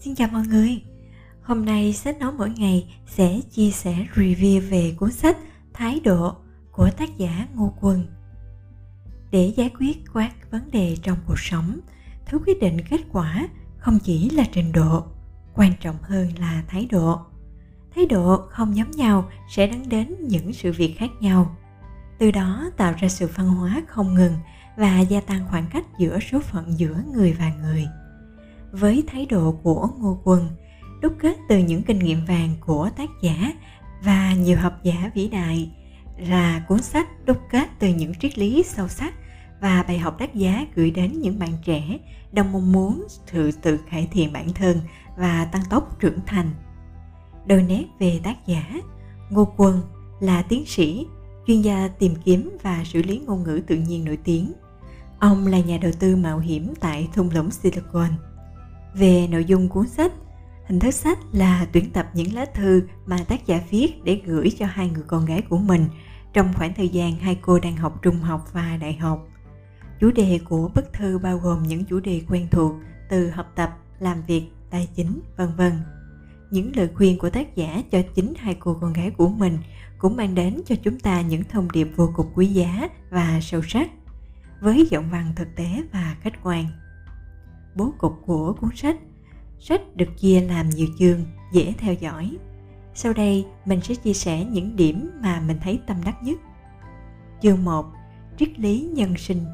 Xin chào mọi người. Hôm nay sách nói mỗi ngày sẽ chia sẻ review về cuốn sách Thái độ của tác giả Ngô Quân Để giải quyết các vấn đề trong cuộc sống, Thứ quyết định kết quả không chỉ là trình độ, Quan trọng hơn là thái độ. Thái độ không giống nhau sẽ dẫn đến những sự việc khác nhau. Từ đó tạo ra sự phân hóa không ngừng và gia tăng khoảng cách giữa số phận giữa người và người với thái độ của ngô quân đúc kết từ những kinh nghiệm vàng của tác giả và nhiều học giả vĩ đại là cuốn sách đúc kết từ những triết lý sâu sắc và bài học đắt giá gửi đến những bạn trẻ đang mong muốn sự tự cải thiện bản thân và tăng tốc trưởng thành. Đôi nét về tác giả, Ngô Quân là tiến sĩ, chuyên gia tìm kiếm và xử lý ngôn ngữ tự nhiên nổi tiếng. Ông là nhà đầu tư mạo hiểm tại thung lũng Silicon. Về nội dung cuốn sách, hình thức sách là tuyển tập những lá thư mà tác giả viết để gửi cho hai người con gái của mình trong khoảng thời gian hai cô đang học trung học và đại học. Chủ đề của bức thư bao gồm những chủ đề quen thuộc từ học tập, làm việc, tài chính, vân vân. Những lời khuyên của tác giả cho chính hai cô con gái của mình cũng mang đến cho chúng ta những thông điệp vô cùng quý giá và sâu sắc với giọng văn thực tế và khách quan bố cục của cuốn sách. Sách được chia làm nhiều chương, dễ theo dõi. Sau đây, mình sẽ chia sẻ những điểm mà mình thấy tâm đắc nhất. Chương 1. Triết lý nhân sinh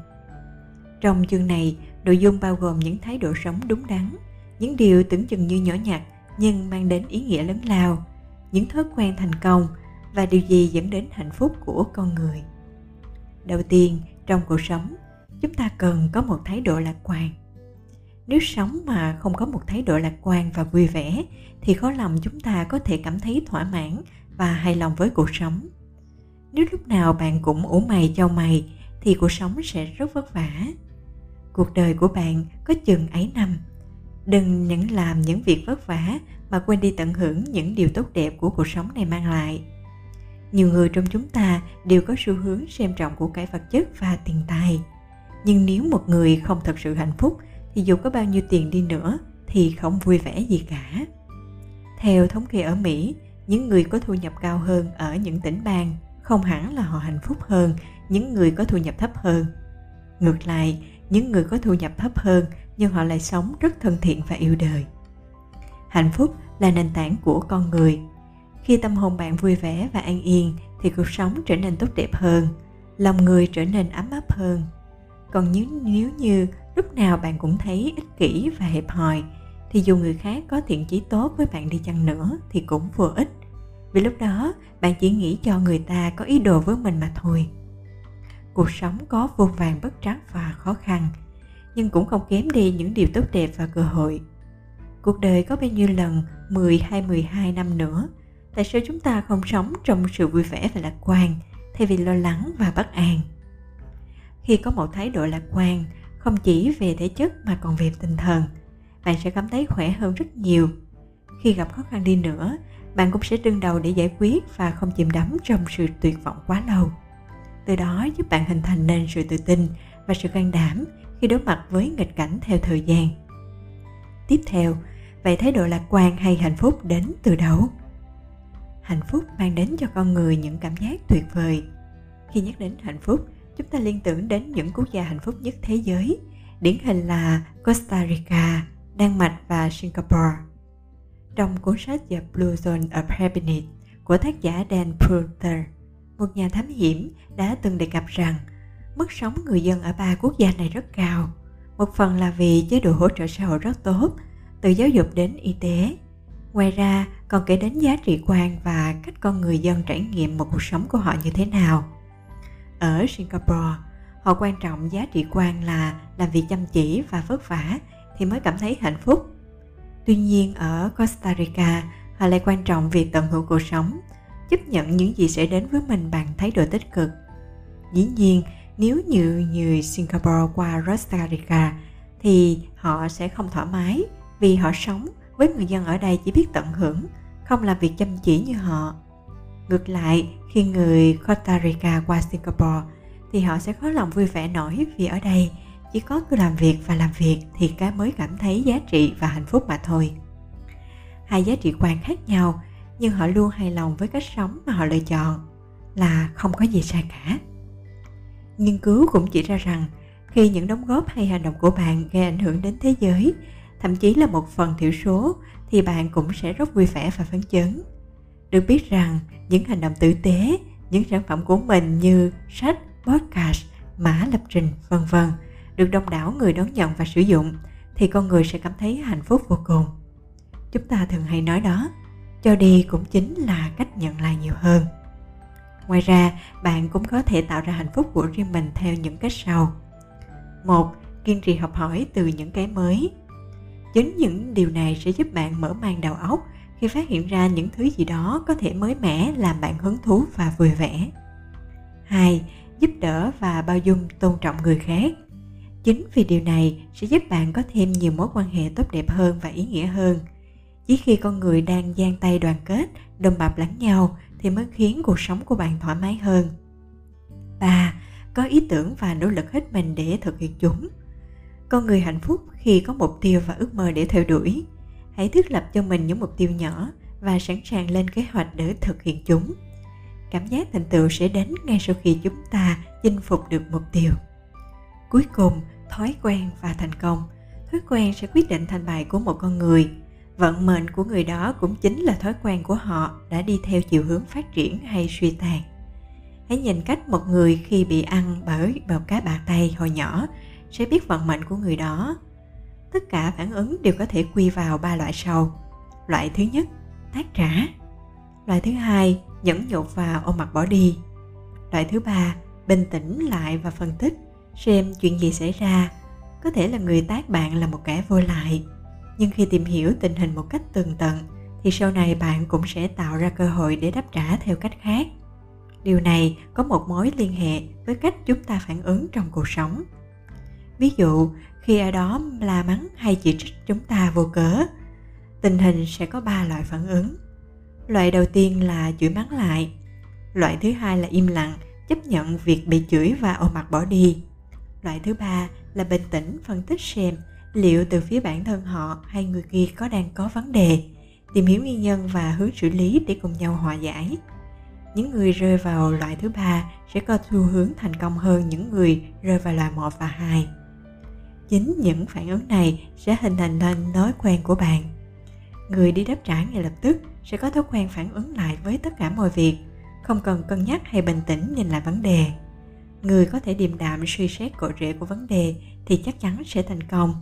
Trong chương này, nội dung bao gồm những thái độ sống đúng đắn, những điều tưởng chừng như nhỏ nhặt nhưng mang đến ý nghĩa lớn lao, những thói quen thành công và điều gì dẫn đến hạnh phúc của con người. Đầu tiên, trong cuộc sống, chúng ta cần có một thái độ lạc quan. Nếu sống mà không có một thái độ lạc quan và vui vẻ thì khó lòng chúng ta có thể cảm thấy thỏa mãn và hài lòng với cuộc sống. Nếu lúc nào bạn cũng ủ mày cho mày thì cuộc sống sẽ rất vất vả. Cuộc đời của bạn có chừng ấy năm. Đừng những làm những việc vất vả mà quên đi tận hưởng những điều tốt đẹp của cuộc sống này mang lại nhiều người trong chúng ta đều có xu hướng xem trọng của cải vật chất và tiền tài nhưng nếu một người không thật sự hạnh phúc thì dù có bao nhiêu tiền đi nữa thì không vui vẻ gì cả. Theo thống kê ở Mỹ, những người có thu nhập cao hơn ở những tỉnh bang không hẳn là họ hạnh phúc hơn những người có thu nhập thấp hơn. Ngược lại, những người có thu nhập thấp hơn nhưng họ lại sống rất thân thiện và yêu đời. Hạnh phúc là nền tảng của con người. Khi tâm hồn bạn vui vẻ và an yên thì cuộc sống trở nên tốt đẹp hơn, lòng người trở nên ấm áp hơn. Còn nếu, nếu như lúc nào bạn cũng thấy ích kỷ và hẹp hòi thì dù người khác có thiện chí tốt với bạn đi chăng nữa thì cũng vô ích. Vì lúc đó bạn chỉ nghĩ cho người ta có ý đồ với mình mà thôi. Cuộc sống có vô vàng bất trắc và khó khăn nhưng cũng không kém đi những điều tốt đẹp và cơ hội. Cuộc đời có bao nhiêu lần 10 hay 12 năm nữa tại sao chúng ta không sống trong sự vui vẻ và lạc quan thay vì lo lắng và bất an? Khi có một thái độ lạc quan, không chỉ về thể chất mà còn về tinh thần, bạn sẽ cảm thấy khỏe hơn rất nhiều. Khi gặp khó khăn đi nữa, bạn cũng sẽ đương đầu để giải quyết và không chìm đắm trong sự tuyệt vọng quá lâu. Từ đó giúp bạn hình thành nên sự tự tin và sự can đảm khi đối mặt với nghịch cảnh theo thời gian. Tiếp theo, vậy thái độ lạc quan hay hạnh phúc đến từ đâu? Hạnh phúc mang đến cho con người những cảm giác tuyệt vời khi nhắc đến hạnh phúc chúng ta liên tưởng đến những quốc gia hạnh phúc nhất thế giới, điển hình là Costa Rica, Đan Mạch và Singapore. Trong cuốn sách The Blue Zone of Happiness của tác giả Dan Pruter, một nhà thám hiểm đã từng đề cập rằng mức sống người dân ở ba quốc gia này rất cao. Một phần là vì chế độ hỗ trợ xã hội rất tốt, từ giáo dục đến y tế. Ngoài ra, còn kể đến giá trị quan và cách con người dân trải nghiệm một cuộc sống của họ như thế nào – ở Singapore, họ quan trọng giá trị quan là làm việc chăm chỉ và vất vả thì mới cảm thấy hạnh phúc. Tuy nhiên ở Costa Rica, họ lại quan trọng việc tận hưởng cuộc sống, chấp nhận những gì sẽ đến với mình bằng thái độ tích cực. Dĩ nhiên, nếu như người Singapore qua Costa Rica thì họ sẽ không thoải mái vì họ sống với người dân ở đây chỉ biết tận hưởng, không làm việc chăm chỉ như họ. Ngược lại, khi người Costa Rica qua Singapore thì họ sẽ khó lòng vui vẻ nổi vì ở đây. Chỉ có cứ làm việc và làm việc thì cái mới cảm thấy giá trị và hạnh phúc mà thôi. Hai giá trị quan khác nhau nhưng họ luôn hài lòng với cách sống mà họ lựa chọn là không có gì sai cả. Nghiên cứu cũng chỉ ra rằng khi những đóng góp hay hành động của bạn gây ảnh hưởng đến thế giới thậm chí là một phần thiểu số, thì bạn cũng sẽ rất vui vẻ và phấn chấn. Được biết rằng, những hành động tử tế, những sản phẩm của mình như sách, podcast, mã lập trình, vân vân được đông đảo người đón nhận và sử dụng, thì con người sẽ cảm thấy hạnh phúc vô cùng. Chúng ta thường hay nói đó, cho đi cũng chính là cách nhận lại nhiều hơn. Ngoài ra, bạn cũng có thể tạo ra hạnh phúc của riêng mình theo những cách sau. Một, kiên trì học hỏi từ những cái mới chính những điều này sẽ giúp bạn mở mang đầu óc khi phát hiện ra những thứ gì đó có thể mới mẻ làm bạn hứng thú và vui vẻ 2. Giúp đỡ và bao dung tôn trọng người khác. Chính vì điều này sẽ giúp bạn có thêm nhiều mối quan hệ tốt đẹp hơn và ý nghĩa hơn. Chỉ khi con người đang giang tay đoàn kết, đồng bạc lẫn nhau thì mới khiến cuộc sống của bạn thoải mái hơn. 3. Có ý tưởng và nỗ lực hết mình để thực hiện chúng. Con người hạnh phúc khi có mục tiêu và ước mơ để theo đuổi. Hãy thiết lập cho mình những mục tiêu nhỏ và sẵn sàng lên kế hoạch để thực hiện chúng. Cảm giác thành tựu sẽ đến ngay sau khi chúng ta chinh phục được mục tiêu. Cuối cùng, thói quen và thành công. Thói quen sẽ quyết định thành bại của một con người vận mệnh của người đó cũng chính là thói quen của họ đã đi theo chiều hướng phát triển hay suy tàn hãy nhìn cách một người khi bị ăn bởi bào cá bạc tay hồi nhỏ sẽ biết vận mệnh của người đó. Tất cả phản ứng đều có thể quy vào ba loại sau loại thứ nhất, tác trả. Loại thứ hai, nhẫn nhục và ôm mặt bỏ đi. Loại thứ ba, bình tĩnh lại và phân tích, xem chuyện gì xảy ra. Có thể là người tác bạn là một kẻ vô lại. Nhưng khi tìm hiểu tình hình một cách tường tận, thì sau này bạn cũng sẽ tạo ra cơ hội để đáp trả theo cách khác. Điều này có một mối liên hệ với cách chúng ta phản ứng trong cuộc sống ví dụ, khi ai đó la mắng hay chỉ trích chúng ta vô cớ, tình hình sẽ có ba loại phản ứng. Loại đầu tiên là chửi mắng lại, loại thứ hai là im lặng, chấp nhận việc bị chửi và ôm mặt bỏ đi. Loại thứ ba là bình tĩnh, phân tích xem liệu từ phía bản thân họ hay người kia có đang có vấn đề, tìm hiểu nguyên nhân và hướng xử lý để cùng nhau hòa giải. Những người rơi vào loại thứ ba sẽ có xu hướng thành công hơn những người rơi vào loại một và hai chính những phản ứng này sẽ hình thành nên thói quen của bạn. Người đi đáp trả ngay lập tức sẽ có thói quen phản ứng lại với tất cả mọi việc, không cần cân nhắc hay bình tĩnh nhìn lại vấn đề. Người có thể điềm đạm suy xét cội rễ của vấn đề thì chắc chắn sẽ thành công.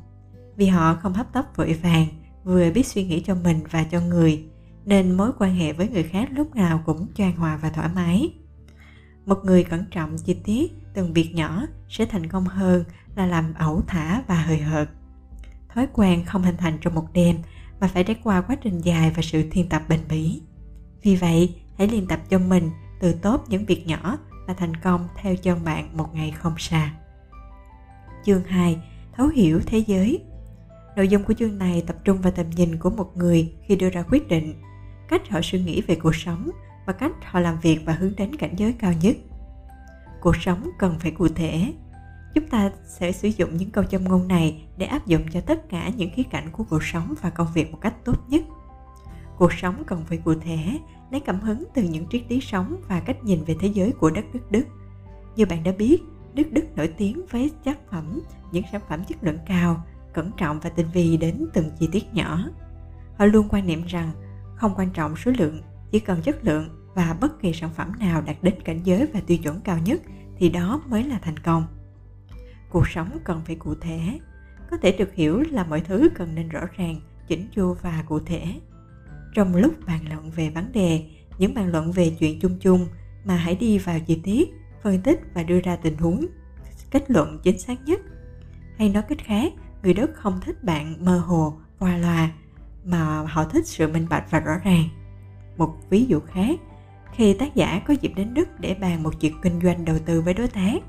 Vì họ không hấp tấp vội vàng, vừa biết suy nghĩ cho mình và cho người, nên mối quan hệ với người khác lúc nào cũng choan hòa và thoải mái. Một người cẩn trọng, chi tiết từng việc nhỏ sẽ thành công hơn là làm ẩu thả và hời hợt. Thói quen không hình thành trong một đêm mà phải trải qua quá trình dài và sự thiền tập bền bỉ. Vì vậy hãy liên tập cho mình từ tốt những việc nhỏ và thành công theo chân bạn một ngày không xa. Chương 2 thấu hiểu thế giới. Nội dung của chương này tập trung vào tầm nhìn của một người khi đưa ra quyết định, cách họ suy nghĩ về cuộc sống và cách họ làm việc và hướng đến cảnh giới cao nhất. Cuộc sống cần phải cụ thể. Chúng ta sẽ sử dụng những câu châm ngôn này để áp dụng cho tất cả những khía cạnh của cuộc sống và công việc một cách tốt nhất. Cuộc sống cần phải cụ thể, lấy cảm hứng từ những triết lý sống và cách nhìn về thế giới của đất nước Đức. Như bạn đã biết, nước Đức nổi tiếng với tác phẩm, những sản phẩm chất lượng cao, cẩn trọng và tinh vi đến từng chi tiết nhỏ họ luôn quan niệm rằng không quan trọng số lượng chỉ cần chất lượng và bất kỳ sản phẩm nào đạt đến cảnh giới và tiêu chuẩn cao nhất thì đó mới là thành công. Cuộc sống cần phải cụ thể có thể được hiểu là mọi thứ cần nên rõ ràng chỉnh chu và cụ thể. Trong lúc bàn luận về vấn đề những bàn luận về chuyện chung chung mà hãy đi vào chi tiết phân tích và đưa ra tình huống kết luận chính xác nhất. Hay nói cách khác người đất không thích bạn mơ hồ, qua loa, mà họ thích sự minh bạch và rõ ràng. Một ví dụ khác, khi tác giả có dịp đến Đức để bàn một chuyện kinh doanh đầu tư với đối tác,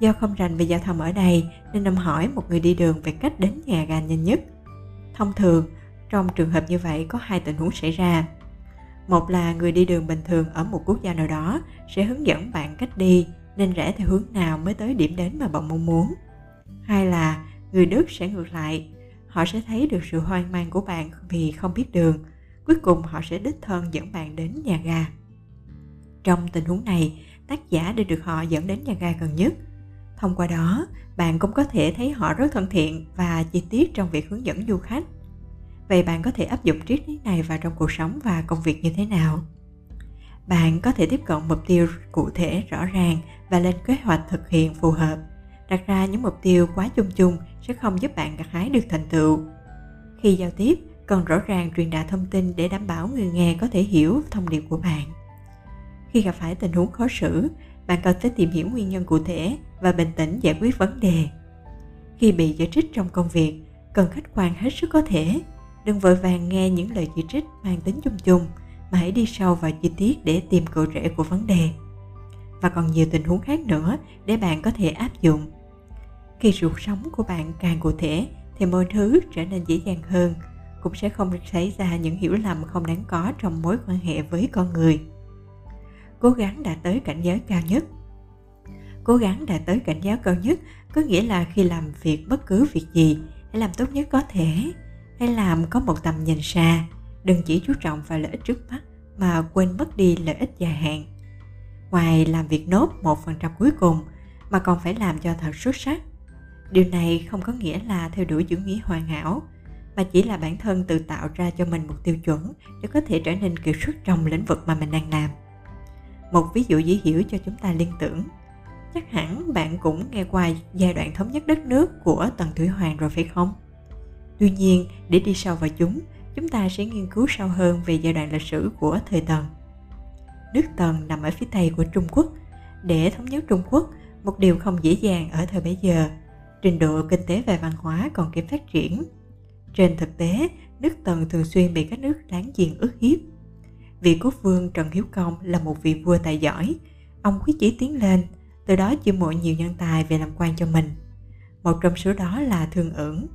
do không rành về giao thông ở đây nên ông hỏi một người đi đường về cách đến nhà ga nhanh nhất. Thông thường, trong trường hợp như vậy có hai tình huống xảy ra. Một là người đi đường bình thường ở một quốc gia nào đó sẽ hướng dẫn bạn cách đi nên rẽ theo hướng nào mới tới điểm đến mà bạn mong muốn hai là người Đức sẽ ngược lại. Họ sẽ thấy được sự hoang mang của bạn vì không biết đường. Cuối cùng họ sẽ đích thân dẫn bạn đến nhà ga. Trong tình huống này, tác giả đã được họ dẫn đến nhà ga gần nhất. Thông qua đó, bạn cũng có thể thấy họ rất thân thiện và chi tiết trong việc hướng dẫn du khách. Vậy bạn có thể áp dụng triết lý này vào trong cuộc sống và công việc như thế nào? Bạn có thể tiếp cận mục tiêu cụ thể rõ ràng và lên kế hoạch thực hiện phù hợp. Đặt ra những mục tiêu quá chung chung sẽ không giúp bạn gặt hái được thành tựu. Khi giao tiếp, cần rõ ràng truyền đạt thông tin để đảm bảo người nghe có thể hiểu thông điệp của bạn. Khi gặp phải tình huống khó xử, bạn cần phải tìm hiểu nguyên nhân cụ thể và bình tĩnh giải quyết vấn đề. Khi bị chỉ trích trong công việc, cần khách quan hết sức có thể. Đừng vội vàng nghe những lời chỉ trích mang tính chung chung, mà hãy đi sâu vào chi tiết để tìm cội rễ của vấn đề. Và còn nhiều tình huống khác nữa để bạn có thể áp dụng. Khi cuộc sống của bạn càng cụ thể thì mọi thứ trở nên dễ dàng hơn, cũng sẽ không xảy ra những hiểu lầm không đáng có trong mối quan hệ với con người cố gắng đạt tới cảnh giới cao nhất. Cố gắng đạt tới cảnh giới cao nhất có nghĩa là khi làm việc bất cứ việc gì, hãy làm tốt nhất có thể. Hãy làm có một tầm nhìn xa, đừng chỉ chú trọng vào lợi ích trước mắt mà quên mất đi lợi ích dài hạn. Ngoài làm việc nốt một phần trăm cuối cùng mà còn phải làm cho thật xuất sắc. Điều này không có nghĩa là theo đuổi chủ nghĩa hoàn hảo, mà chỉ là bản thân tự tạo ra cho mình một tiêu chuẩn để có thể trở nên kiệt xuất trong lĩnh vực mà mình đang làm một ví dụ dễ hiểu cho chúng ta liên tưởng. Chắc hẳn bạn cũng nghe qua giai đoạn thống nhất đất nước của tần thủy hoàng rồi phải không? Tuy nhiên, để đi sâu vào chúng chúng ta sẽ nghiên cứu sâu hơn về giai đoạn lịch sử của thời tần. Nước tần nằm ở phía tây của trung quốc. Để thống nhất trung quốc, một điều không dễ dàng ở thời bấy giờ. Trình độ kinh tế và văn hóa còn kém phát triển. Trên thực tế, nước tần thường xuyên bị các nước láng giềng ức hiếp. Vị quốc vương Trần Hiếu Công là một vị vua tài giỏi. Ông quyết chỉ tiến lên, từ đó chiêu mộ nhiều nhân tài về làm quan cho mình. Một trong số đó là Thương ưởng.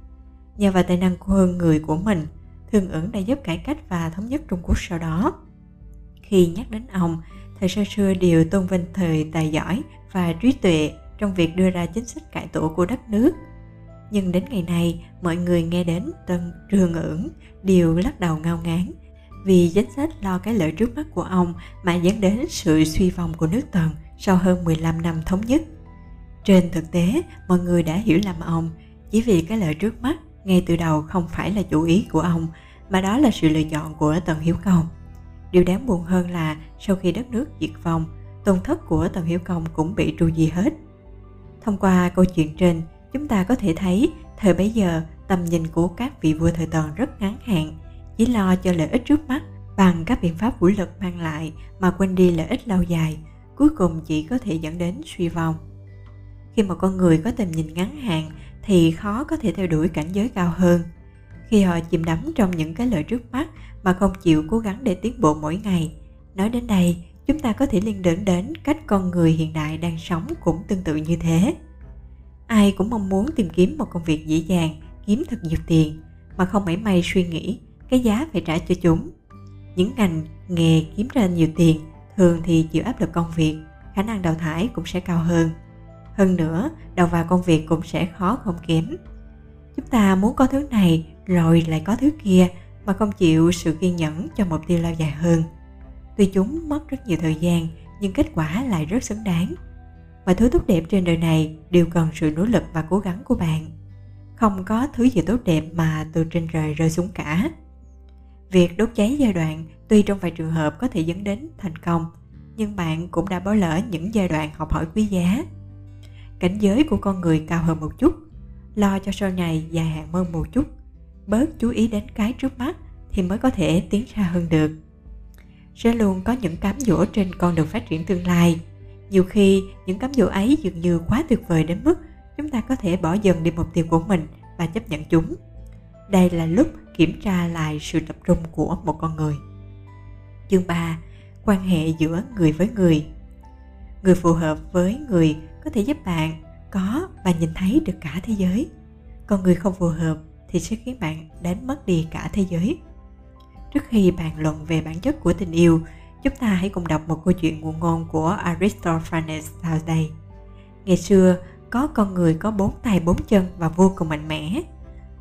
Nhờ vào tài năng của hơn người của mình, Thương ưởng đã giúp cải cách và thống nhất Trung Quốc sau đó. Khi nhắc đến ông, thời xa xưa đều tôn vinh thời tài giỏi và trí tuệ trong việc đưa ra chính sách cải tổ của đất nước. Nhưng đến ngày nay, mọi người nghe đến Tân Trường ưởng đều lắc đầu ngao ngán vì chính sách lo cái lợi trước mắt của ông mà dẫn đến sự suy vong của nước Tần sau hơn 15 năm thống nhất. Trên thực tế, mọi người đã hiểu lầm ông chỉ vì cái lợi trước mắt ngay từ đầu không phải là chủ ý của ông mà đó là sự lựa chọn của Tần Hiếu Công. Điều đáng buồn hơn là sau khi đất nước diệt vong, tôn thất của Tần Hiếu Công cũng bị tru di hết. Thông qua câu chuyện trên, chúng ta có thể thấy thời bấy giờ tầm nhìn của các vị vua thời Tần rất ngắn hạn chỉ lo cho lợi ích trước mắt bằng các biện pháp vũ lực mang lại mà quên đi lợi ích lâu dài, cuối cùng chỉ có thể dẫn đến suy vong. Khi một con người có tầm nhìn ngắn hạn thì khó có thể theo đuổi cảnh giới cao hơn. Khi họ chìm đắm trong những cái lợi trước mắt mà không chịu cố gắng để tiến bộ mỗi ngày, nói đến đây, chúng ta có thể liên tưởng đến cách con người hiện đại đang sống cũng tương tự như thế. Ai cũng mong muốn tìm kiếm một công việc dễ dàng, kiếm thật nhiều tiền, mà không mảy may suy nghĩ cái giá phải trả cho chúng. Những ngành, nghề kiếm ra nhiều tiền thường thì chịu áp lực công việc, khả năng đào thải cũng sẽ cao hơn. Hơn nữa, đầu vào công việc cũng sẽ khó không kém. Chúng ta muốn có thứ này rồi lại có thứ kia mà không chịu sự kiên nhẫn cho mục tiêu lâu dài hơn. Tuy chúng mất rất nhiều thời gian nhưng kết quả lại rất xứng đáng. Mọi thứ tốt đẹp trên đời này đều cần sự nỗ lực và cố gắng của bạn. Không có thứ gì tốt đẹp mà từ trên trời rơi xuống cả. Việc đốt cháy giai đoạn tuy trong vài trường hợp có thể dẫn đến thành công, nhưng bạn cũng đã bỏ lỡ những giai đoạn học hỏi quý giá. Cảnh giới của con người cao hơn một chút, lo cho sau này dài hạn hơn một chút, bớt chú ý đến cái trước mắt thì mới có thể tiến xa hơn được. Sẽ luôn có những cám dỗ trên con đường phát triển tương lai. Nhiều khi những cám dỗ ấy dường như quá tuyệt vời đến mức chúng ta có thể bỏ dần đi mục tiêu của mình và chấp nhận chúng. Đây là lúc kiểm tra lại sự tập trung của một con người. Chương 3. Quan hệ giữa người với người Người phù hợp với người có thể giúp bạn có và nhìn thấy được cả thế giới. Còn người không phù hợp thì sẽ khiến bạn đánh mất đi cả thế giới. Trước khi bàn luận về bản chất của tình yêu, chúng ta hãy cùng đọc một câu chuyện ngụ ngôn của Aristophanes sau đây. Ngày xưa, có con người có bốn tay bốn chân và vô cùng mạnh mẽ.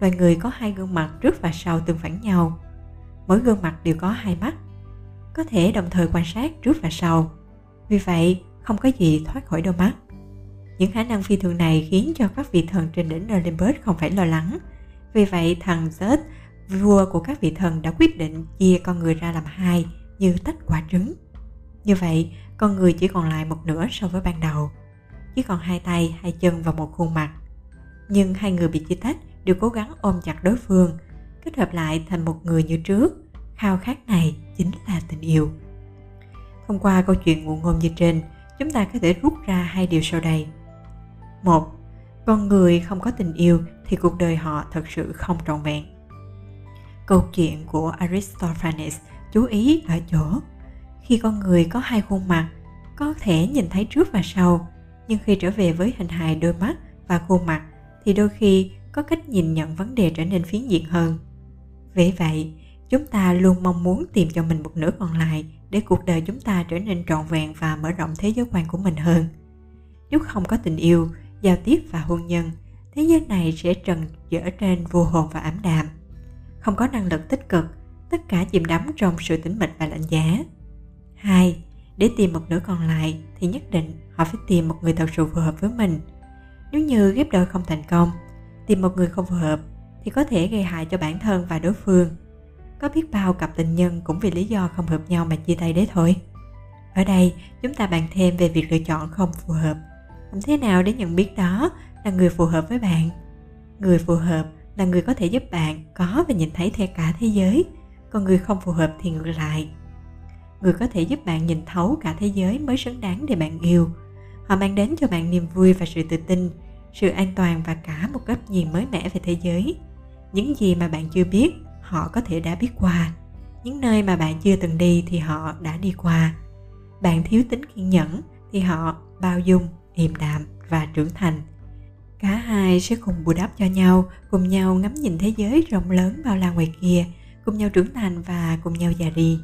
Loài người có hai gương mặt trước và sau tương phản nhau. Mỗi gương mặt đều có hai mắt. Có thể đồng thời quan sát trước và sau. Vì vậy, không có gì thoát khỏi đôi mắt. Những khả năng phi thường này khiến cho các vị thần trên đỉnh Olympus không phải lo lắng. Vì vậy, thằng Zeus, vua của các vị thần đã quyết định chia con người ra làm hai như tách quả trứng. Như vậy, con người chỉ còn lại một nửa so với ban đầu. Chỉ còn hai tay, hai chân và một khuôn mặt. Nhưng hai người bị chia tách đều cố gắng ôm chặt đối phương, kết hợp lại thành một người như trước. Khao khát này chính là tình yêu. Thông qua câu chuyện ngụ ngôn như trên, chúng ta có thể rút ra hai điều sau đây. Một, con người không có tình yêu thì cuộc đời họ thật sự không trọn vẹn. Câu chuyện của Aristophanes chú ý ở chỗ khi con người có hai khuôn mặt có thể nhìn thấy trước và sau nhưng khi trở về với hình hài đôi mắt và khuôn mặt thì đôi khi có cách nhìn nhận vấn đề trở nên phiến diện hơn. Vì vậy chúng ta luôn mong muốn tìm cho mình một nửa còn lại để cuộc đời chúng ta trở nên trọn vẹn và mở rộng thế giới quan của mình hơn. Nếu không có tình yêu giao tiếp và hôn nhân thế giới này sẽ trần dở trên vô hồn và ảm đạm. Không có năng lực tích cực tất cả chìm đắm trong sự tĩnh mịch và lạnh giá. Hai, Để tìm một nửa còn lại thì nhất định họ phải tìm một người thật sự phù hợp với mình. Nếu như ghép đôi không thành công, tìm một người không phù hợp thì có thể gây hại cho bản thân và đối phương. Có biết bao cặp tình nhân cũng vì lý do không hợp nhau mà chia tay đấy thôi. Ở đây, chúng ta bàn thêm về việc lựa chọn không phù hợp. Làm thế nào để nhận biết đó là người phù hợp với bạn? Người phù hợp là người có thể giúp bạn có và nhìn thấy theo cả thế giới, còn người không phù hợp thì ngược lại người có thể giúp bạn nhìn thấu cả thế giới mới xứng đáng để bạn yêu họ mang đến cho bạn niềm vui và sự tự tin sự an toàn và cả một góc nhìn mới mẻ về thế giới. Những gì mà bạn chưa biết, họ có thể đã biết qua. Những nơi mà bạn chưa từng đi thì họ đã đi qua. Bạn thiếu tính kiên nhẫn thì họ bao dung hiềm đạm và trưởng thành. Cả hai sẽ cùng bù đắp cho nhau, cùng nhau ngắm nhìn thế giới rộng lớn bao la ngoài kia, cùng nhau trưởng thành và cùng nhau già đi.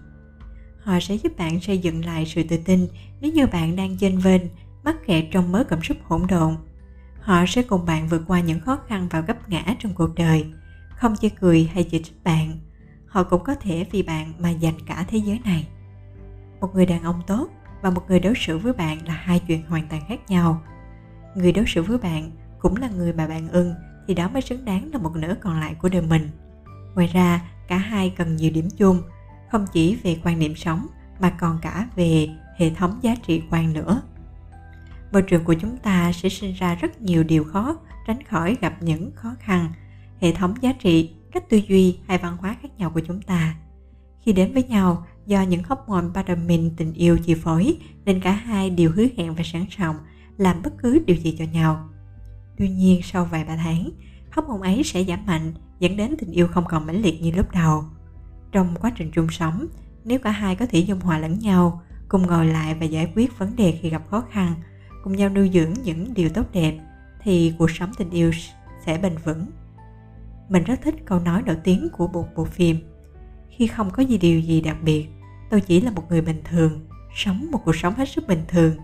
Họ sẽ giúp bạn xây dựng lại sự tự tin nếu như bạn đang chênh vênh, mắc kẹt trong mớ cảm xúc hỗn độn họ sẽ cùng bạn vượt qua những khó khăn và gấp ngã trong cuộc đời. Không chỉ cười hay chỉ trích bạn, họ cũng có thể vì bạn mà dành cả thế giới này. Một người đàn ông tốt và một người đối xử với bạn là hai chuyện hoàn toàn khác nhau. Người đối xử với bạn cũng là người mà bạn ưng thì đó mới xứng đáng là một nửa còn lại của đời mình. Ngoài ra, cả hai cần nhiều điểm chung, không chỉ về quan niệm sống mà còn cả về hệ thống giá trị quan nữa môi trường của chúng ta sẽ sinh ra rất nhiều điều khó, tránh khỏi gặp những khó khăn. Hệ thống giá trị, cách tư duy hay văn hóa khác nhau của chúng ta. Khi đến với nhau, do những hormone dopamine tình yêu chi phối, nên cả hai đều hứa hẹn và sẵn sàng làm bất cứ điều gì cho nhau. Tuy nhiên, sau vài ba tháng hormone ấy sẽ giảm mạnh, dẫn đến tình yêu không còn mãnh liệt như lúc đầu. Trong quá trình chung sống, nếu cả hai có thể dung hòa lẫn nhau, cùng ngồi lại và giải quyết vấn đề khi gặp khó khăn cùng nhau nuôi dưỡng những điều tốt đẹp, thì cuộc sống tình yêu sẽ bền vững. Mình rất thích câu nói nổi tiếng của một bộ phim. Khi không có gì điều gì đặc biệt, tôi chỉ là một người bình thường, sống một cuộc sống hết sức bình thường.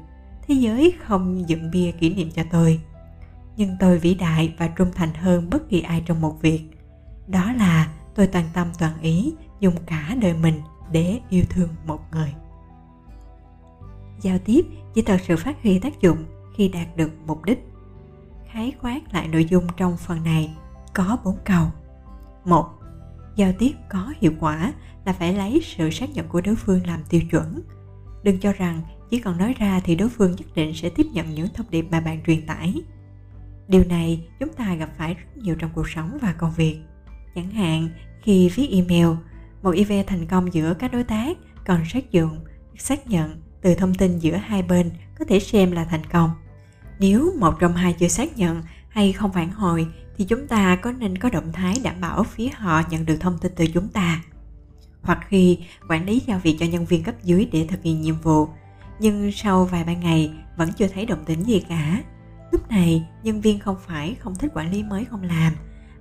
Thế giới không dựng bia kỷ niệm cho tôi. Nhưng tôi vĩ đại và trung thành hơn bất kỳ ai trong một việc. Đó là tôi toàn tâm toàn ý dùng cả đời mình để yêu thương một người giao tiếp chỉ thật sự phát huy tác dụng khi đạt được mục đích. Khái quát lại nội dung trong phần này, có bốn câu. Một, giao tiếp có hiệu quả là phải lấy sự xác nhận của đối phương làm tiêu chuẩn. Đừng cho rằng chỉ cần nói ra thì đối phương nhất định sẽ tiếp nhận những thông điệp mà bạn truyền tải. Điều này chúng ta gặp phải rất nhiều trong cuộc sống và công việc. Chẳng hạn, khi viết email, một event thành công giữa các đối tác còn xác dụng, xác nhận từ thông tin giữa hai bên có thể xem là thành công. Nếu một trong hai chưa xác nhận hay không phản hồi, thì chúng ta có nên có động thái đảm bảo phía họ nhận được thông tin từ chúng ta. Hoặc khi quản lý giao việc cho nhân viên cấp dưới để thực hiện nhiệm vụ, nhưng sau vài ba ngày vẫn chưa thấy động tĩnh gì cả. Lúc này, nhân viên không phải không thích quản lý mới không làm,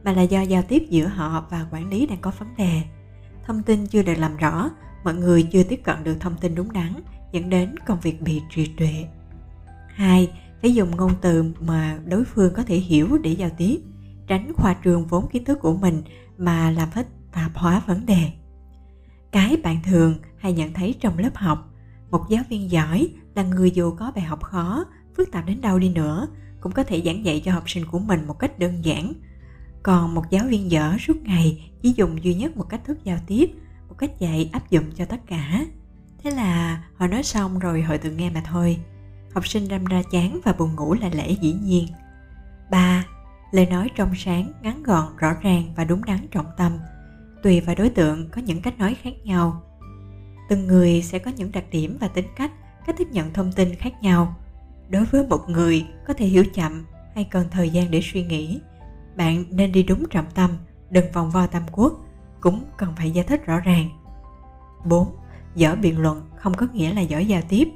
mà là do giao tiếp giữa họ và quản lý đang có vấn đề. Thông tin chưa được làm rõ, mọi người chưa tiếp cận được thông tin đúng đắn dẫn đến công việc bị trì trệ. Hai, phải dùng ngôn từ mà đối phương có thể hiểu để giao tiếp, tránh khoa trương vốn kiến thức của mình mà làm phức tạp hóa vấn đề. Cái bạn thường hay nhận thấy trong lớp học, một giáo viên giỏi là người dù có bài học khó, phức tạp đến đâu đi nữa, cũng có thể giảng dạy cho học sinh của mình một cách đơn giản. Còn một giáo viên dở suốt ngày chỉ dùng duy nhất một cách thức giao tiếp, một cách dạy áp dụng cho tất cả thế là họ nói xong rồi họ tự nghe mà thôi. Học sinh đâm ra chán và buồn ngủ là lẽ dĩ nhiên. Ba, lời nói trong sáng, ngắn gọn, rõ ràng và đúng đắn trọng tâm, tùy vào đối tượng có những cách nói khác nhau. Từng người sẽ có những đặc điểm và tính cách cách tiếp nhận thông tin khác nhau. Đối với một người có thể hiểu chậm hay cần thời gian để suy nghĩ, bạn nên đi đúng trọng tâm, đừng vòng vo tam quốc, cũng cần phải giải thích rõ ràng. 4 dở biện luận không có nghĩa là dở giao tiếp.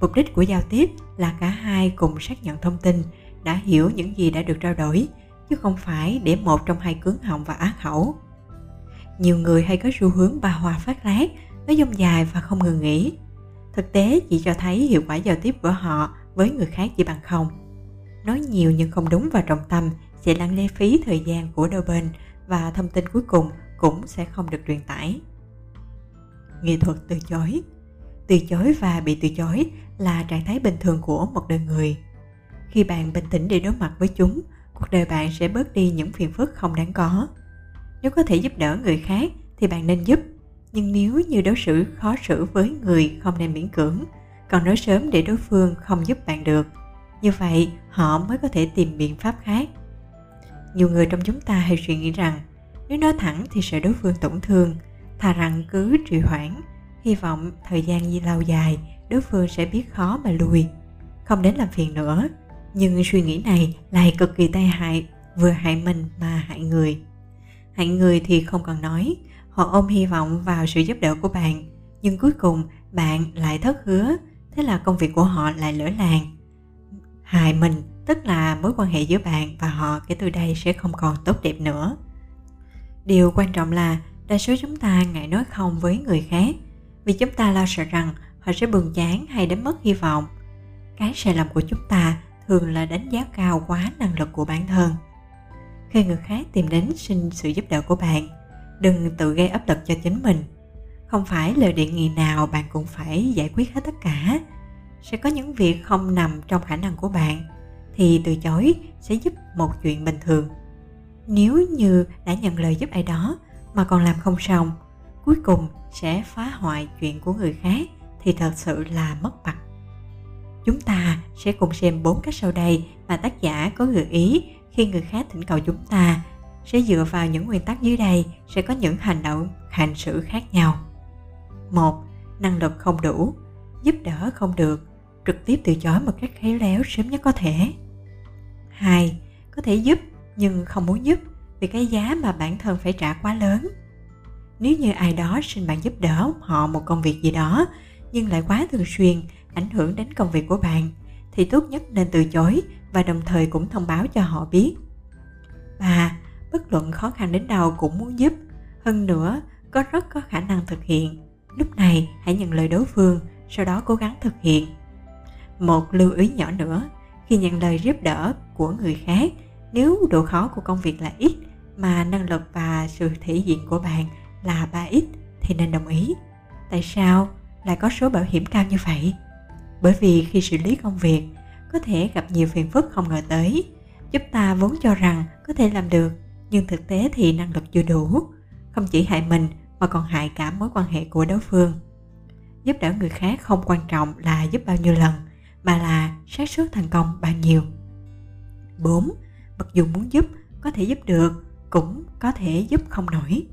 Mục đích của giao tiếp là cả hai cùng xác nhận thông tin, đã hiểu những gì đã được trao đổi, chứ không phải để một trong hai cứng họng và á khẩu. Nhiều người hay có xu hướng bà hòa phát lát, nói dông dài và không ngừng nghỉ. Thực tế chỉ cho thấy hiệu quả giao tiếp của họ với người khác chỉ bằng không. Nói nhiều nhưng không đúng vào trọng tâm sẽ lãng lê phí thời gian của đôi bên và thông tin cuối cùng cũng sẽ không được truyền tải nghệ thuật từ chối. Từ chối và bị từ chối là trạng thái bình thường của một đời người. Khi bạn bình tĩnh để đối mặt với chúng, cuộc đời bạn sẽ bớt đi những phiền phức không đáng có. Nếu có thể giúp đỡ người khác thì bạn nên giúp. Nhưng nếu như đối xử khó xử với người không nên miễn cưỡng, còn nói sớm để đối phương không giúp bạn được, như vậy họ mới có thể tìm biện pháp khác. Nhiều người trong chúng ta hay suy nghĩ rằng, nếu nói thẳng thì sợ đối phương tổn thương thà rằng cứ trì hoãn, hy vọng thời gian gì lâu dài, đối phương sẽ biết khó mà lùi. Không đến làm phiền nữa, nhưng suy nghĩ này lại cực kỳ tai hại, vừa hại mình mà hại người. Hại người thì không cần nói, họ ôm hy vọng vào sự giúp đỡ của bạn, nhưng cuối cùng bạn lại thất hứa, thế là công việc của họ lại lỡ làng. Hại mình tức là mối quan hệ giữa bạn và họ kể từ đây sẽ không còn tốt đẹp nữa. Điều quan trọng là đa số chúng ta ngại nói không với người khác, vì chúng ta lo sợ rằng họ sẽ buồn chán hay đánh mất hy vọng. Cái sai lầm của chúng ta thường là đánh giá cao quá năng lực của bản thân. Khi người khác tìm đến xin sự giúp đỡ của bạn, đừng tự gây áp lực cho chính mình. Không phải lời đề nghị nào bạn cũng phải giải quyết hết tất cả. Sẽ có những việc không nằm trong khả năng của bạn, thì từ chối sẽ giúp một chuyện bình thường. Nếu như đã nhận lời giúp ai đó mà còn làm không xong. Cuối cùng sẽ phá hoại chuyện của người khác thì thật sự là mất mặt. Chúng ta sẽ cùng xem bốn cách sau đây mà tác giả có gợi ý khi người khác thỉnh cầu chúng ta. Sẽ dựa vào những nguyên tắc dưới đây sẽ có những hành động, hành xử khác nhau. Một, năng lực không đủ. Giúp đỡ không được. Trực tiếp từ chối một cách khéo léo sớm nhất có thể. Hai, có thể giúp nhưng không muốn giúp vì cái giá mà bản thân phải trả quá lớn. Nếu như ai đó xin bạn giúp đỡ họ một công việc gì đó, nhưng lại quá thường xuyên, ảnh hưởng đến công việc của bạn, thì tốt nhất nên từ chối và đồng thời cũng thông báo cho họ biết. Và bất luận khó khăn đến đâu cũng muốn giúp. Hơn nữa, có rất có khả năng thực hiện. Lúc này, hãy nhận lời đối phương, sau đó cố gắng thực hiện. Một lưu ý nhỏ nữa, khi nhận lời giúp đỡ của người khác, nếu độ khó của công việc là ít mà năng lực và sự thể diện của bạn là 3x thì nên đồng ý. Tại sao lại có số bảo hiểm cao như vậy? Bởi vì khi xử lý công việc có thể gặp nhiều phiền phức không ngờ tới. Chúng ta vốn cho rằng có thể làm được, nhưng thực tế thì năng lực chưa đủ. Không chỉ hại mình mà còn hại cả mối quan hệ của đối phương. Giúp đỡ người khác không quan trọng là giúp bao nhiêu lần, mà là xác suất thành công bao nhiêu. 4. Mặc dù muốn giúp, có thể giúp được, cũng có thể giúp không nổi.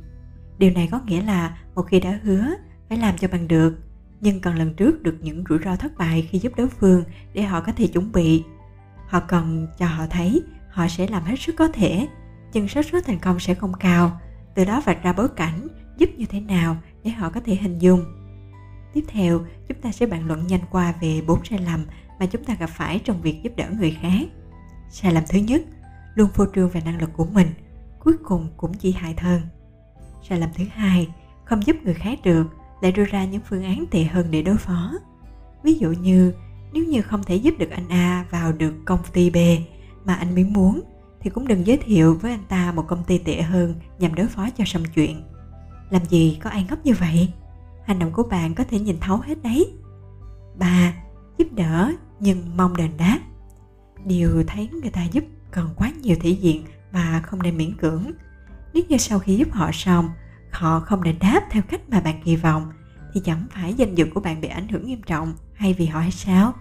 Điều này có nghĩa là một khi đã hứa phải làm cho bằng được, nhưng cần lần trước được những rủi ro thất bại khi giúp đối phương để họ có thể chuẩn bị. Họ cần cho họ thấy họ sẽ làm hết sức có thể, nhưng xác suất thành công sẽ không cao, từ đó vạch ra bối cảnh giúp như thế nào để họ có thể hình dung. Tiếp theo, chúng ta sẽ bàn luận nhanh qua về bốn sai lầm mà chúng ta gặp phải trong việc giúp đỡ người khác. Sai lầm thứ nhất, luôn phô trương về năng lực của mình cuối cùng cũng chỉ hại thân sai lầm thứ hai không giúp người khác được lại đưa ra những phương án tệ hơn để đối phó ví dụ như nếu như không thể giúp được anh A vào được công ty B mà anh Mỹ muốn thì cũng đừng giới thiệu với anh ta một công ty tệ hơn nhằm đối phó cho xong chuyện. Làm gì có ai ngốc như vậy? Hành động của bạn có thể nhìn thấu hết đấy. Ba, giúp đỡ nhưng mong đền đáp. Điều thấy người ta giúp cần quá nhiều thể diện mà không nên miễn cưỡng. Nếu như sau khi giúp họ xong, họ không nên đáp theo cách mà bạn kỳ vọng thì chẳng phải danh dự của bạn bị ảnh hưởng nghiêm trọng hay vì họ hay sao?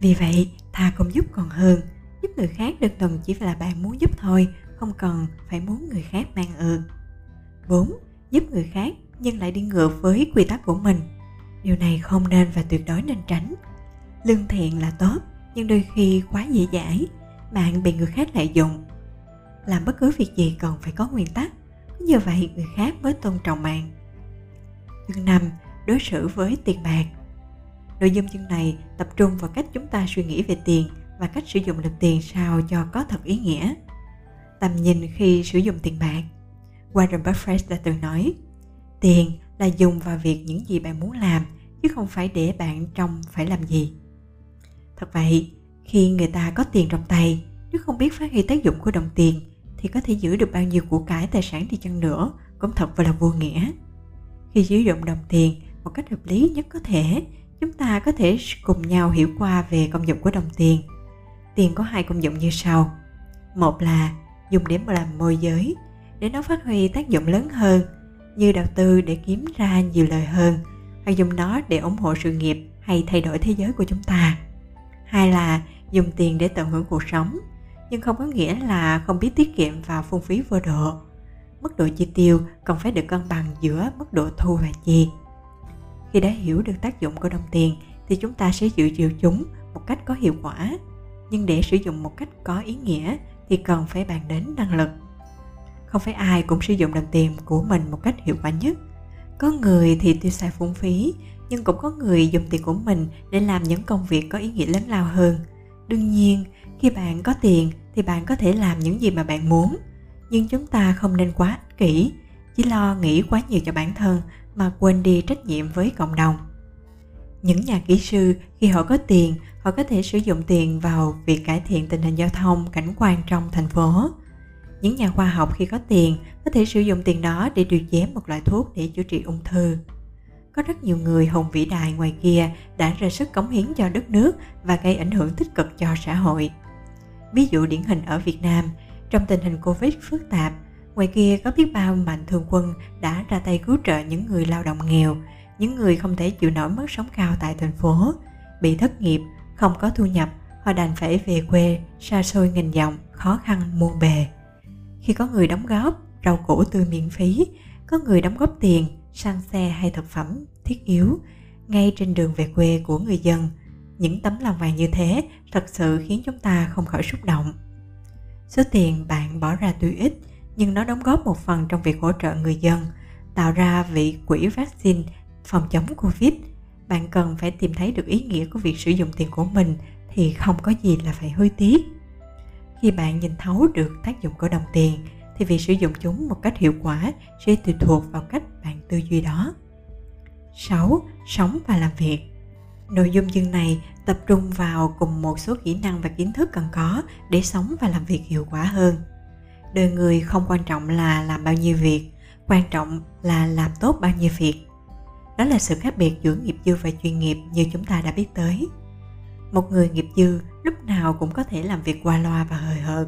Vì vậy, thà không giúp còn hơn. Giúp người khác đơn thuần chỉ là bạn muốn giúp thôi, không cần phải muốn người khác mang ơn. 4. Giúp người khác nhưng lại đi ngược với quy tắc của mình. Điều này không nên và tuyệt đối nên tránh. Lương thiện là tốt, nhưng đôi khi quá dễ dãi, bạn bị người khác lợi dụng. Làm bất cứ việc gì cần phải có nguyên tắc, như vậy người khác mới tôn trọng bạn. Chương 5. Đối xử với tiền bạc Nội dung chương này tập trung vào cách chúng ta suy nghĩ về tiền và cách sử dụng lực tiền sao cho có thật ý nghĩa. Tầm nhìn khi sử dụng tiền bạc Warren Buffett đã từng nói Tiền là dùng vào việc những gì bạn muốn làm chứ không phải để bạn trong phải làm gì. Thật vậy, khi người ta có tiền trong tay, nếu không biết phát huy tác dụng của đồng tiền thì có thể giữ được bao nhiêu của cải tài sản đi chăng nữa cũng thật và là vô nghĩa. Khi sử dụng đồng tiền một cách hợp lý nhất có thể, chúng ta có thể cùng nhau hiểu qua về công dụng của đồng tiền. Tiền có hai công dụng như sau. Một là dùng để làm môi giới, để nó phát huy tác dụng lớn hơn, như đầu tư để kiếm ra nhiều lời hơn, hoặc dùng nó để ủng hộ sự nghiệp hay thay đổi thế giới của chúng ta. Hai là dùng tiền để tận hưởng cuộc sống, nhưng không có nghĩa là không biết tiết kiệm và phung phí vô độ. Mức độ chi tiêu cần phải được cân bằng giữa mức độ thu và chi. Khi đã hiểu được tác dụng của đồng tiền thì chúng ta sẽ dự trữ chúng một cách có hiệu quả. Nhưng để sử dụng một cách có ý nghĩa thì cần phải bàn đến năng lực. Không phải ai cũng sử dụng đồng tiền của mình một cách hiệu quả nhất. Có người thì tiêu xài phung phí, nhưng cũng có người dùng tiền của mình để làm những công việc có ý nghĩa lớn lao hơn. Đương nhiên, khi bạn có tiền thì bạn có thể làm những gì mà bạn muốn, nhưng chúng ta không nên quá ích kỷ, chỉ lo nghĩ quá nhiều cho bản thân mà quên đi trách nhiệm với cộng đồng. Những nhà kỹ sư khi họ có tiền họ có thể sử dụng tiền vào việc cải thiện tình hình giao thông cảnh quan trong thành phố. Những nhà khoa học khi có tiền có thể sử dụng tiền đó để điều chế một loại thuốc để chữa trị ung thư. Có rất nhiều người hùng vĩ đại ngoài kia đã ra sức cống hiến cho đất nước và gây ảnh hưởng tích cực cho xã hội ví dụ điển hình ở việt nam trong tình hình covid phức tạp Ngoài kia có biết bao mạnh thường quân đã ra tay cứu trợ những người lao động nghèo, những người không thể chịu nổi mức sống cao tại thành phố, bị thất nghiệp, không có thu nhập, họ đành phải về quê, xa xôi nghìn dặm, khó khăn muôn bề. Khi có người đóng góp, rau củ tươi miễn phí, có người đóng góp tiền, xăng xe hay thực phẩm thiết yếu, ngay trên đường về quê của người dân, những tấm lòng vàng như thế thật sự khiến chúng ta không khỏi xúc động. Số tiền bạn bỏ ra tuy ít, nhưng nó đóng góp một phần trong việc hỗ trợ người dân, tạo ra vị quỹ vaccine phòng chống Covid. Bạn cần phải tìm thấy được ý nghĩa của việc sử dụng tiền của mình thì không có gì là phải hối tiếc. Khi bạn nhìn thấu được tác dụng của đồng tiền thì việc sử dụng chúng một cách hiệu quả sẽ tùy thuộc vào cách bạn tư duy đó. 6. Sống và làm việc Nội dung chương này tập trung vào cùng một số kỹ năng và kiến thức cần có để sống và làm việc hiệu quả hơn. Đời người không quan trọng là làm bao nhiêu việc, quan trọng là làm tốt bao nhiêu việc. Đó là sự khác biệt giữa nghiệp dư và chuyên nghiệp như chúng ta đã biết tới. Một người nghiệp dư lúc nào cũng có thể làm việc qua loa và hời hợt.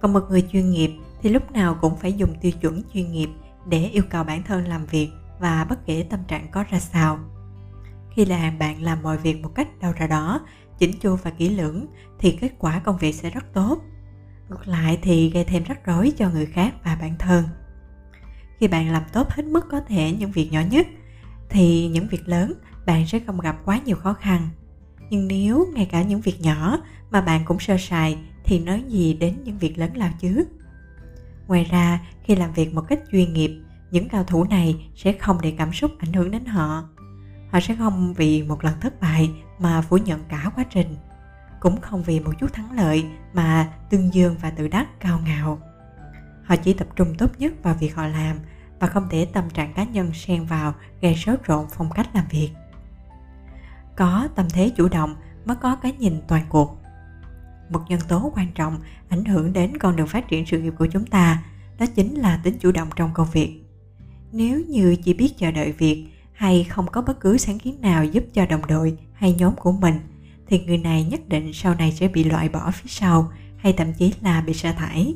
Còn một người chuyên nghiệp thì lúc nào cũng phải dùng tiêu chuẩn chuyên nghiệp để yêu cầu bản thân làm việc và bất kể tâm trạng có ra sao khi là bạn làm mọi việc một cách đầu ra đó, chỉnh chu và kỹ lưỡng, thì kết quả công việc sẽ rất tốt. Ngược lại thì gây thêm rắc rối cho người khác và bản thân. Khi bạn làm tốt hết mức có thể những việc nhỏ nhất, thì những việc lớn bạn sẽ không gặp quá nhiều khó khăn. Nhưng nếu ngay cả những việc nhỏ mà bạn cũng sơ sài, thì nói gì đến những việc lớn lao chứ? Ngoài ra, khi làm việc một cách chuyên nghiệp, những cao thủ này sẽ không để cảm xúc ảnh hưởng đến họ họ sẽ không vì một lần thất bại mà phủ nhận cả quá trình. Cũng không vì một chút thắng lợi mà tương dương và tự đắc cao ngạo. Họ chỉ tập trung tốt nhất vào việc họ làm và không để tâm trạng cá nhân xen vào gây sốt rộn phong cách làm việc. Có tâm thế chủ động mới có cái nhìn toàn cuộc. Một nhân tố quan trọng ảnh hưởng đến con đường phát triển sự nghiệp của chúng ta, đó chính là tính chủ động trong công việc. Nếu như chỉ biết chờ đợi việc hay không có bất cứ sáng kiến nào giúp cho đồng đội hay nhóm của mình, thì người này nhất định sau này sẽ bị loại bỏ phía sau hay thậm chí là bị sa thải.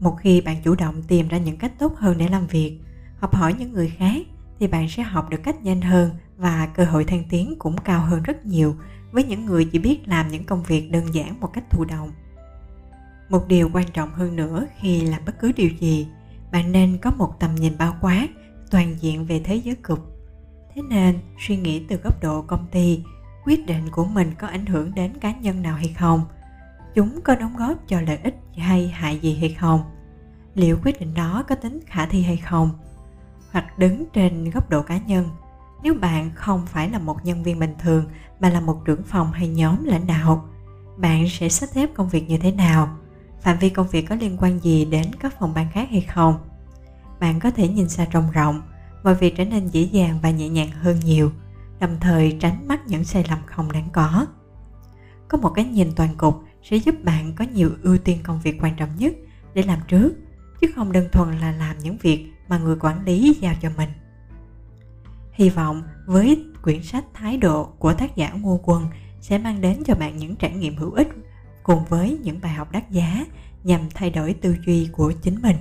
Một khi bạn chủ động tìm ra những cách tốt hơn để làm việc, học hỏi những người khác, thì bạn sẽ học được cách nhanh hơn và cơ hội thăng tiến cũng cao hơn rất nhiều với những người chỉ biết làm những công việc đơn giản một cách thụ động. Một điều quan trọng hơn nữa khi làm bất cứ điều gì, bạn nên có một tầm nhìn bao quát toàn diện về thế giới cục thế nên, suy nghĩ từ góc độ công ty, quyết định của mình có ảnh hưởng đến cá nhân nào hay không? Chúng có đóng góp cho lợi ích hay hại gì hay không? Liệu quyết định đó có tính khả thi hay không? Hoặc đứng trên góc độ cá nhân, nếu bạn không phải là một nhân viên bình thường mà là một trưởng phòng hay nhóm lãnh đạo, bạn sẽ sắp xếp công việc như thế nào? Phạm vi công việc có liên quan gì đến các phòng ban khác hay không? Bạn có thể nhìn xa trông rộng, mọi việc trở nên dễ dàng và nhẹ nhàng hơn nhiều, đồng thời tránh mắc những sai lầm không đáng có. Có một cái nhìn toàn cục sẽ giúp bạn có nhiều ưu tiên công việc quan trọng nhất để làm trước, chứ không đơn thuần là làm những việc mà người quản lý giao cho mình. Hy vọng với quyển sách thái độ của tác giả ngô quân sẽ mang đến cho bạn những trải nghiệm hữu ích cùng với những bài học đắt giá nhằm thay đổi tư duy của chính mình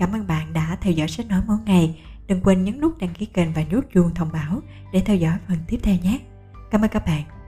cảm ơn bạn đã theo dõi sách nói mỗi ngày. Đừng quên nhấn nút đăng ký kênh và nút chuông thông báo để theo dõi phần tiếp theo nhé. Cảm ơn các bạn.